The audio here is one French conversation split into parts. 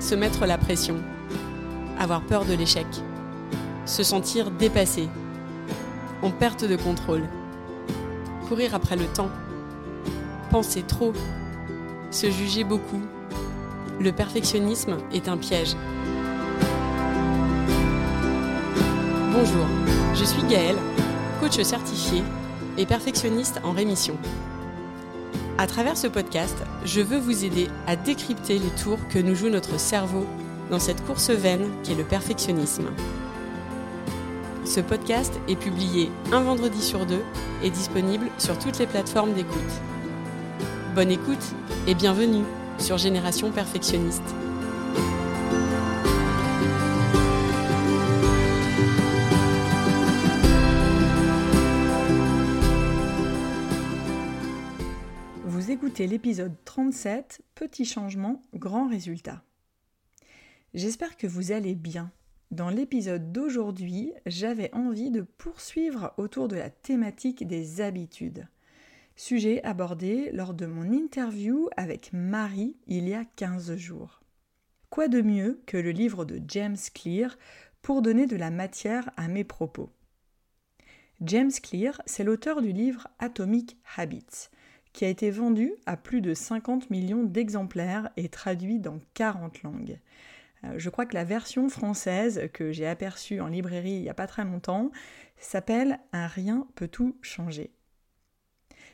se mettre la pression, avoir peur de l'échec, se sentir dépassé, en perte de contrôle, courir après le temps, penser trop, se juger beaucoup. Le perfectionnisme est un piège. Bonjour, je suis Gaëlle, coach certifié et perfectionniste en rémission. À travers ce podcast, je veux vous aider à décrypter les tours que nous joue notre cerveau dans cette course vaine qu'est le perfectionnisme. Ce podcast est publié un vendredi sur deux et disponible sur toutes les plateformes d'écoute. Bonne écoute et bienvenue sur Génération Perfectionniste. Écoutez l'épisode 37, Petit changement, grand résultat. J'espère que vous allez bien. Dans l'épisode d'aujourd'hui, j'avais envie de poursuivre autour de la thématique des habitudes. Sujet abordé lors de mon interview avec Marie il y a 15 jours. Quoi de mieux que le livre de James Clear pour donner de la matière à mes propos? James Clear, c'est l'auteur du livre Atomic Habits, qui a été vendu à plus de 50 millions d'exemplaires et traduit dans 40 langues. Euh, je crois que la version française que j'ai aperçue en librairie il n'y a pas très longtemps s'appelle Un rien peut tout changer.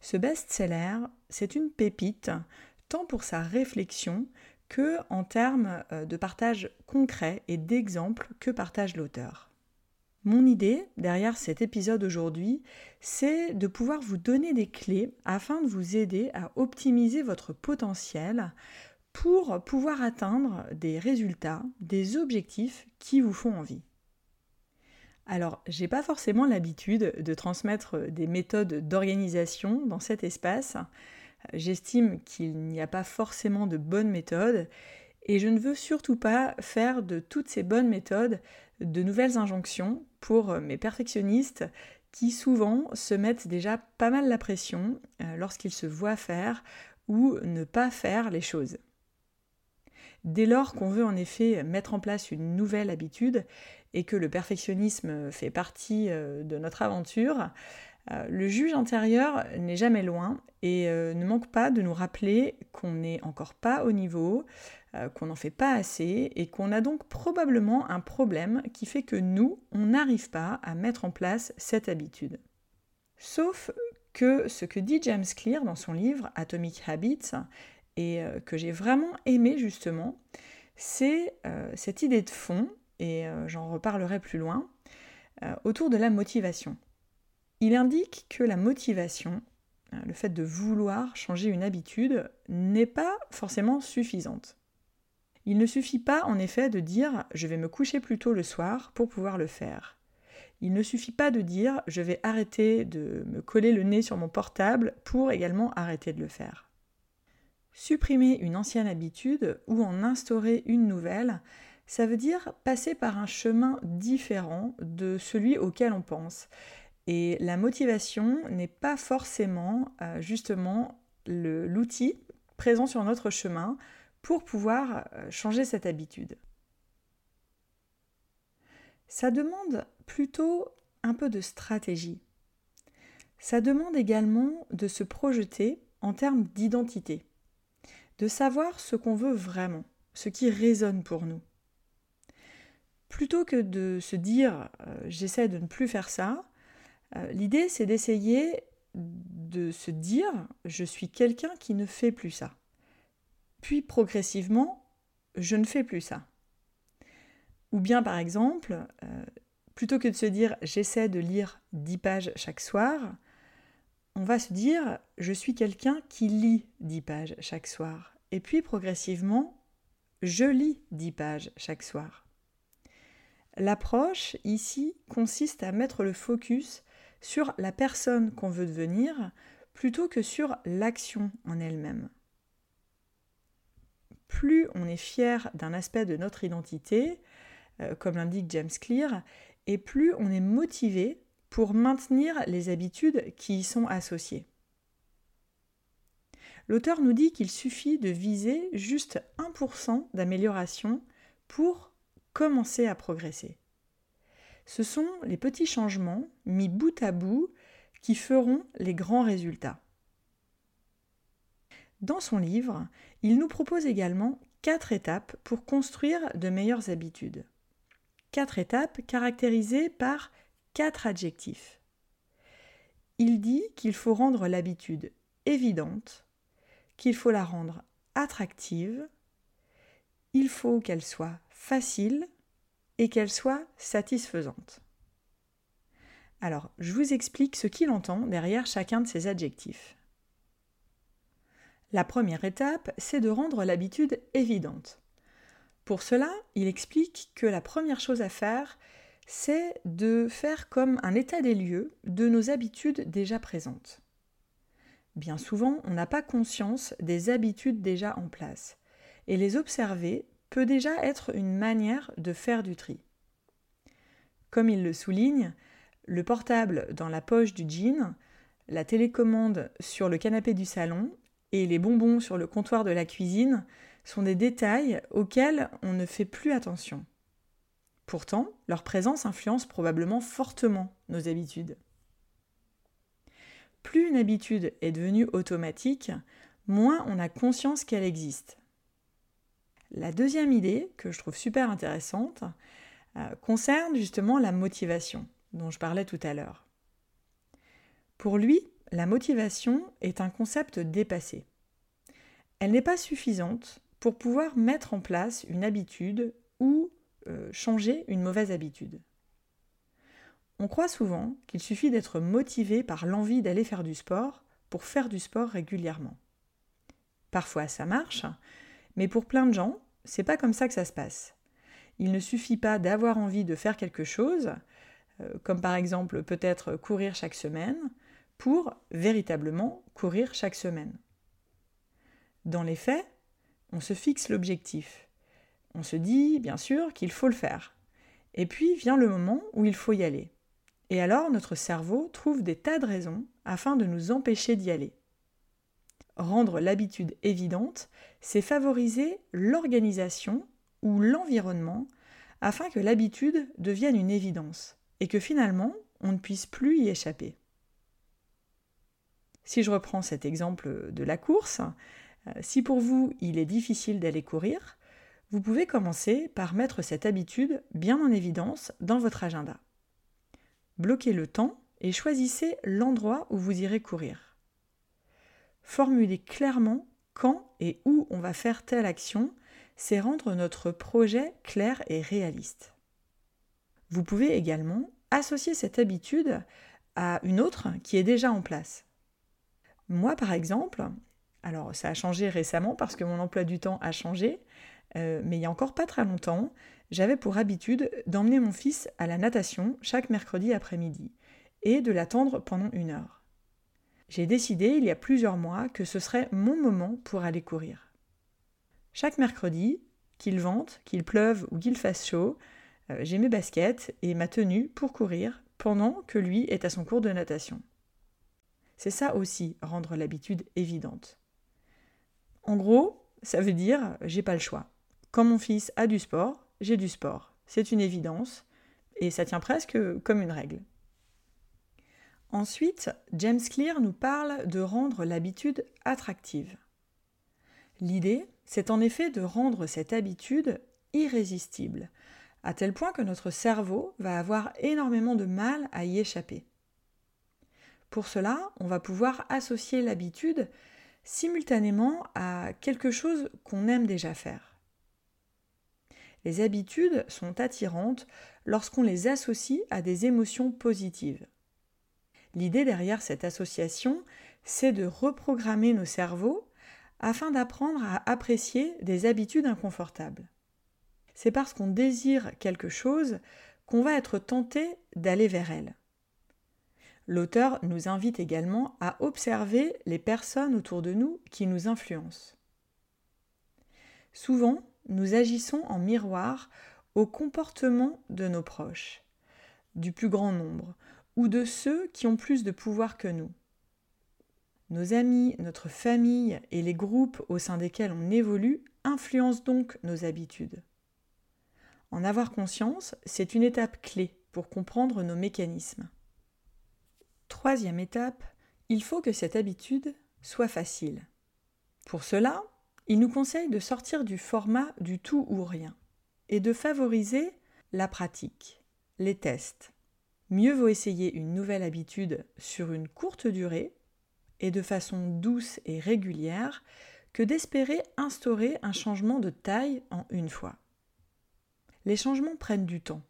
Ce best-seller, c'est une pépite, tant pour sa réflexion que en termes euh, de partage concret et d'exemples que partage l'auteur. Mon idée derrière cet épisode aujourd'hui, c'est de pouvoir vous donner des clés afin de vous aider à optimiser votre potentiel pour pouvoir atteindre des résultats, des objectifs qui vous font envie. Alors, j'ai pas forcément l'habitude de transmettre des méthodes d'organisation dans cet espace. J'estime qu'il n'y a pas forcément de bonnes méthodes et je ne veux surtout pas faire de toutes ces bonnes méthodes de nouvelles injonctions pour mes perfectionnistes qui souvent se mettent déjà pas mal la pression euh, lorsqu'ils se voient faire ou ne pas faire les choses. Dès lors qu'on veut en effet mettre en place une nouvelle habitude et que le perfectionnisme fait partie euh, de notre aventure, euh, le juge intérieur n'est jamais loin et ne manque pas de nous rappeler qu'on n'est encore pas au niveau, euh, qu'on n'en fait pas assez et qu'on a donc probablement un problème qui fait que nous, on n'arrive pas à mettre en place cette habitude. Sauf que ce que dit James Clear dans son livre Atomic Habits, et euh, que j'ai vraiment aimé justement, c'est euh, cette idée de fond, et j'en reparlerai plus loin, autour de la motivation. Il indique que la motivation, le fait de vouloir changer une habitude, n'est pas forcément suffisante. Il ne suffit pas en effet de dire je vais me coucher plus tôt le soir pour pouvoir le faire. Il ne suffit pas de dire je vais arrêter de me coller le nez sur mon portable pour également arrêter de le faire. Supprimer une ancienne habitude ou en instaurer une nouvelle, ça veut dire passer par un chemin différent de celui auquel on pense. Et la motivation n'est pas forcément euh, justement l'outil présent sur notre chemin pour pouvoir euh, changer cette habitude. Ça demande plutôt un peu de stratégie. Ça demande également de se projeter en termes d'identité, de savoir ce qu'on veut vraiment, ce qui résonne pour nous. Plutôt que de se dire euh, j'essaie de ne plus faire ça, euh, l'idée c'est d'essayer de se dire je suis quelqu'un qui ne fait plus ça. Puis progressivement, je ne fais plus ça. Ou bien par exemple, euh, plutôt que de se dire j'essaie de lire 10 pages chaque soir, on va se dire je suis quelqu'un qui lit 10 pages chaque soir. Et puis progressivement, je lis 10 pages chaque soir. L'approche ici consiste à mettre le focus sur la personne qu'on veut devenir plutôt que sur l'action en elle-même plus on est fier d'un aspect de notre identité, euh, comme l'indique James Clear, et plus on est motivé pour maintenir les habitudes qui y sont associées. l'auteur nous dit qu'il suffit de viser juste 1% d'amélioration pour commencer à progresser. Ce sont les petits changements mis bout à bout qui feront les grands résultats. Dans son livre, il nous propose également quatre étapes pour construire de meilleures habitudes. Quatre étapes caractérisées par quatre adjectifs. Il dit qu'il faut rendre l'habitude évidente, qu'il faut la rendre attractive, il faut qu'elle soit facile et qu'elle soit satisfaisante. Alors, je vous explique ce qu'il entend derrière chacun de ces adjectifs. La première étape, c'est de rendre l'habitude évidente. Pour cela, il explique que la première chose à faire, c'est de faire comme un état des lieux de nos habitudes déjà présentes. Bien souvent, on n'a pas conscience des habitudes déjà en place, et les observer peut déjà être une manière de faire du tri. Comme il le souligne, le portable dans la poche du jean, la télécommande sur le canapé du salon et les bonbons sur le comptoir de la cuisine sont des détails auxquels on ne fait plus attention. Pourtant, leur présence influence probablement fortement nos habitudes. Plus une habitude est devenue automatique, moins on a conscience qu'elle existe. La deuxième idée, que je trouve super intéressante, euh, concerne justement la motivation, dont je parlais tout à l'heure. Pour lui, la motivation est un concept dépassé. Elle n'est pas suffisante pour pouvoir mettre en place une habitude ou euh, changer une mauvaise habitude. On croit souvent qu'il suffit d'être motivé par l'envie d'aller faire du sport pour faire du sport régulièrement. Parfois ça marche, mais pour plein de gens, c'est pas comme ça que ça se passe. Il ne suffit pas d'avoir envie de faire quelque chose, euh, comme par exemple peut-être courir chaque semaine, pour véritablement courir chaque semaine. Dans les faits, on se fixe l'objectif. On se dit, bien sûr, qu'il faut le faire. Et puis vient le moment où il faut y aller. Et alors notre cerveau trouve des tas de raisons afin de nous empêcher d'y aller. Rendre l'habitude évidente, c'est favoriser l'organisation ou l'environnement afin que l'habitude devienne une évidence et que finalement on ne puisse plus y échapper. Si je reprends cet exemple de la course, euh, si pour vous il est difficile d'aller courir, vous pouvez commencer par mettre cette habitude bien en évidence dans votre agenda. Bloquez le temps et choisissez l'endroit où vous irez courir. Formulez clairement quand et où on va faire telle action, c'est rendre notre projet clair et réaliste. Vous pouvez également associer cette habitude à une autre qui est déjà en place. Moi, par exemple, alors ça a changé récemment parce que mon emploi du temps a changé, euh, mais il y a encore pas très longtemps, j'avais pour habitude d'emmener mon fils à la natation chaque mercredi après-midi et de l'attendre pendant une heure. J'ai décidé il y a plusieurs mois que ce serait mon moment pour aller courir. Chaque mercredi, qu'il vente, qu'il pleuve ou qu'il fasse chaud, euh, j'ai mes baskets et ma tenue pour courir pendant que lui est à son cours de natation. C'est ça aussi, rendre l'habitude évidente. En gros, ça veut dire j'ai pas le choix. Quand mon fils a du sport, j'ai du sport. C'est une évidence et ça tient presque comme une règle. Ensuite, James Clear nous parle de rendre l'habitude attractive. L'idée, c'est en effet de rendre cette habitude irrésistible, à tel point que notre cerveau va avoir énormément de mal à y échapper. Pour cela, on va pouvoir associer l'habitude simultanément à quelque chose qu'on aime déjà faire. Les habitudes sont attirantes lorsqu'on les associe à des émotions positives. L'idée derrière cette association, c'est de reprogrammer nos cerveaux afin d'apprendre à apprécier des habitudes inconfortables. C'est parce qu'on désire quelque chose qu'on va être tenté d'aller vers elle. L'auteur nous invite également à observer les personnes autour de nous qui nous influencent. Souvent, nous agissons en miroir au comportement de nos proches, du plus grand nombre, ou de ceux qui ont plus de pouvoir que nous. Nos amis, notre famille et les groupes au sein desquels on évolue influencent donc nos habitudes. En avoir conscience, c'est une étape clé pour comprendre nos mécanismes. Troisième étape, il faut que cette habitude soit facile. Pour cela, il nous conseille de sortir du format du tout ou rien et de favoriser la pratique, les tests. Mieux vaut essayer une nouvelle habitude sur une courte durée et de façon douce et régulière que d'espérer instaurer un changement de taille en une fois. Les changements prennent du temps.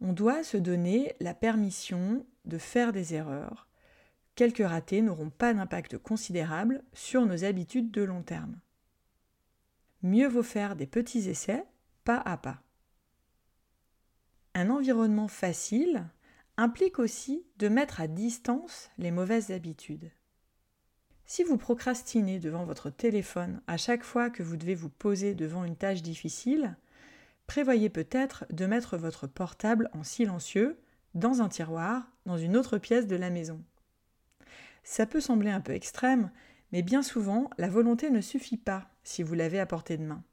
On doit se donner la permission de faire des erreurs. Quelques ratés n'auront pas d'impact considérable sur nos habitudes de long terme. Mieux vaut faire des petits essais, pas à pas. Un environnement facile implique aussi de mettre à distance les mauvaises habitudes. Si vous procrastinez devant votre téléphone à chaque fois que vous devez vous poser devant une tâche difficile, prévoyez peut-être de mettre votre portable en silencieux dans un tiroir, dans une autre pièce de la maison. Ça peut sembler un peu extrême, mais bien souvent, la volonté ne suffit pas si vous l'avez à portée de main.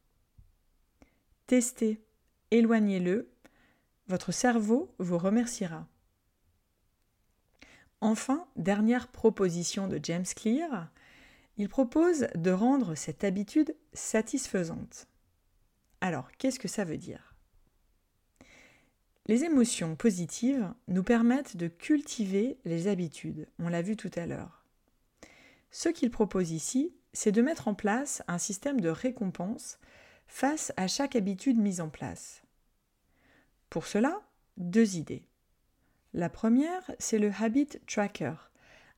Testez, éloignez-le, votre cerveau vous remerciera. Enfin, dernière proposition de James Clear, il propose de rendre cette habitude satisfaisante. Alors, qu'est-ce que ça veut dire? Les émotions positives nous permettent de cultiver les habitudes, on l'a vu tout à l'heure. Ce qu'il propose ici, c'est de mettre en place un système de récompense face à chaque habitude mise en place. Pour cela, deux idées. La première, c'est le Habit Tracker,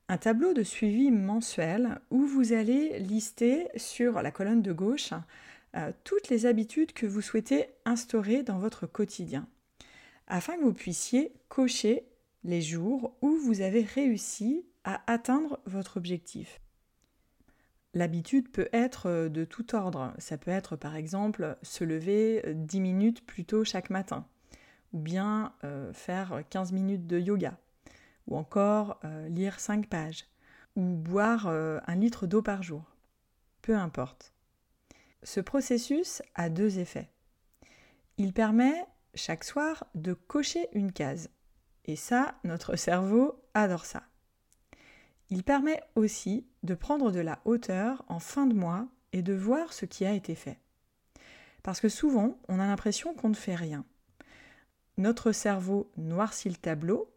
un tableau de suivi mensuel où vous allez lister sur la colonne de gauche euh, toutes les habitudes que vous souhaitez instaurer dans votre quotidien, afin que vous puissiez cocher les jours où vous avez réussi à atteindre votre objectif. L'habitude peut être de tout ordre. Ça peut être par exemple se lever 10 euh, minutes plus tôt chaque matin ou bien euh, faire 15 minutes de yoga, ou encore euh, lire 5 pages, ou boire euh, un litre d'eau par jour. Peu importe. Ce processus a deux effets. Il permet chaque soir de cocher une case. Et ça, notre cerveau adore ça. Il permet aussi de prendre de la hauteur en fin de mois et de voir ce qui a été fait. Parce que souvent, on a l'impression qu'on ne fait rien notre cerveau noircit le tableau,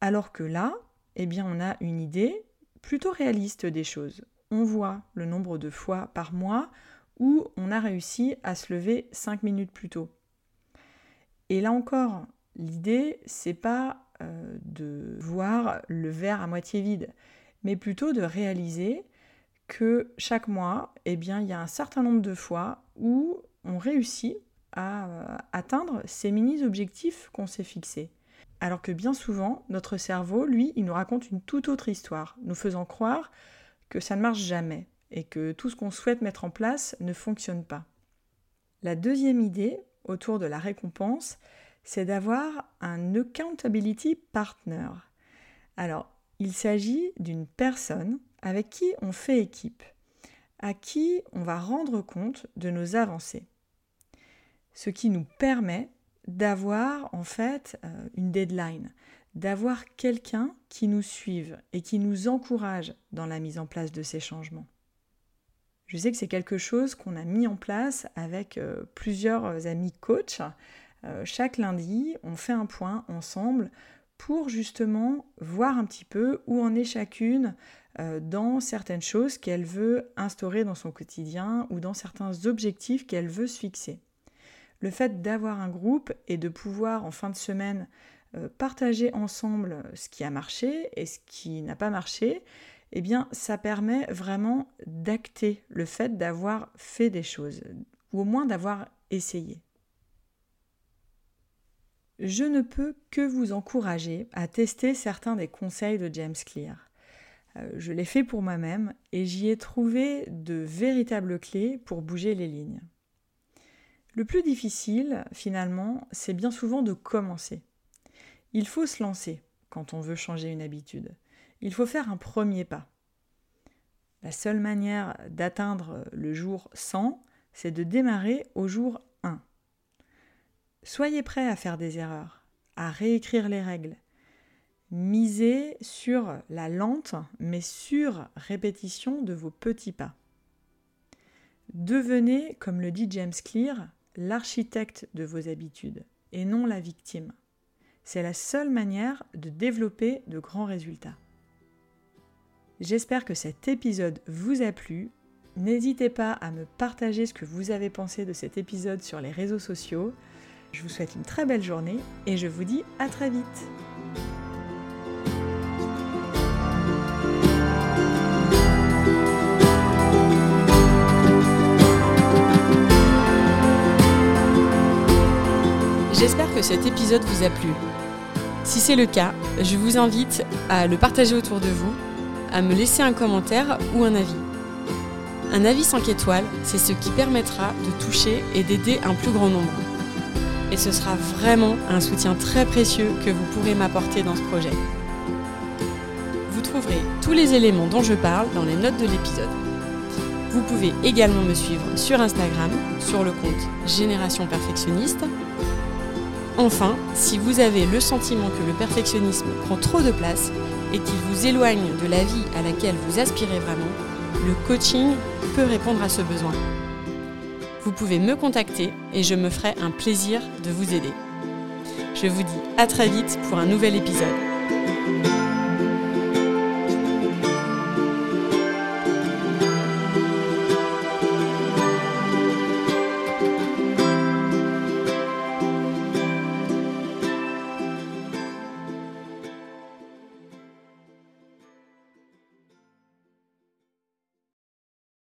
alors que là, eh bien, on a une idée plutôt réaliste des choses. On voit le nombre de fois par mois où on a réussi à se lever 5 minutes plus tôt. Et là encore, l'idée, c'est pas euh, de voir le verre à moitié vide, mais plutôt de réaliser que chaque mois, eh bien, il y a un certain nombre de fois où on réussit à euh, atteindre ces mini-objectifs qu'on s'est fixés. Alors que bien souvent, notre cerveau, lui, il nous raconte une toute autre histoire, nous faisant croire que ça ne marche jamais et que tout ce qu'on souhaite mettre en place ne fonctionne pas. La deuxième idée autour de la récompense, c'est d'avoir un accountability partner. Alors, il s'agit d'une personne avec qui on fait équipe, à qui on va rendre compte de nos avancées ce qui nous permet d'avoir en fait euh, une deadline, d'avoir quelqu'un qui nous suive et qui nous encourage dans la mise en place de ces changements. Je sais que c'est quelque chose qu'on a mis en place avec euh, plusieurs amis coachs. Euh, chaque lundi, on fait un point ensemble pour justement voir un petit peu où en est chacune dans certaines choses qu'elle veut instaurer dans son quotidien ou dans certains objectifs qu'elle veut se fixer le fait d'avoir un groupe et de pouvoir en fin de semaine euh, partager ensemble ce qui a marché et ce qui n'a pas marché, eh bien ça permet vraiment d'acter le fait d'avoir fait des choses, ou au moins d'avoir essayé. Je ne peux que vous encourager à tester certains des conseils de James Clear. Euh, je l'ai fait pour moi-même et j'y ai trouvé de véritables clés pour bouger les lignes. Le plus difficile, finalement, c'est bien souvent de commencer. Il faut se lancer quand on veut changer une habitude. Il faut faire un premier pas. La seule manière d'atteindre le jour 100, c'est de démarrer au jour 1. Soyez prêt à faire des erreurs, à réécrire les règles. Misez sur la lente mais sûre répétition de vos petits pas. Devenez, comme le dit James Clear, l'architecte de vos habitudes et non la victime. C'est la seule manière de développer de grands résultats. J'espère que cet épisode vous a plu. N'hésitez pas à me partager ce que vous avez pensé de cet épisode sur les réseaux sociaux. Je vous souhaite une très belle journée et je vous dis à très vite. J'espère que cet épisode vous a plu. Si c'est le cas, je vous invite à le partager autour de vous, à me laisser un commentaire ou un avis. Un avis 5 étoiles, c'est ce qui permettra de toucher et d'aider un plus grand nombre. Et ce sera vraiment un soutien très précieux que vous pourrez m'apporter dans ce projet. Vous trouverez tous les éléments dont je parle dans les notes de l'épisode. Vous pouvez également me suivre sur Instagram, sur le compte Génération Perfectionniste. Enfin, si vous avez le sentiment que le perfectionnisme prend trop de place et qu'il vous éloigne de la vie à laquelle vous aspirez vraiment, le coaching peut répondre à ce besoin. Vous pouvez me contacter et je me ferai un plaisir de vous aider. Je vous dis à très vite pour un nouvel épisode.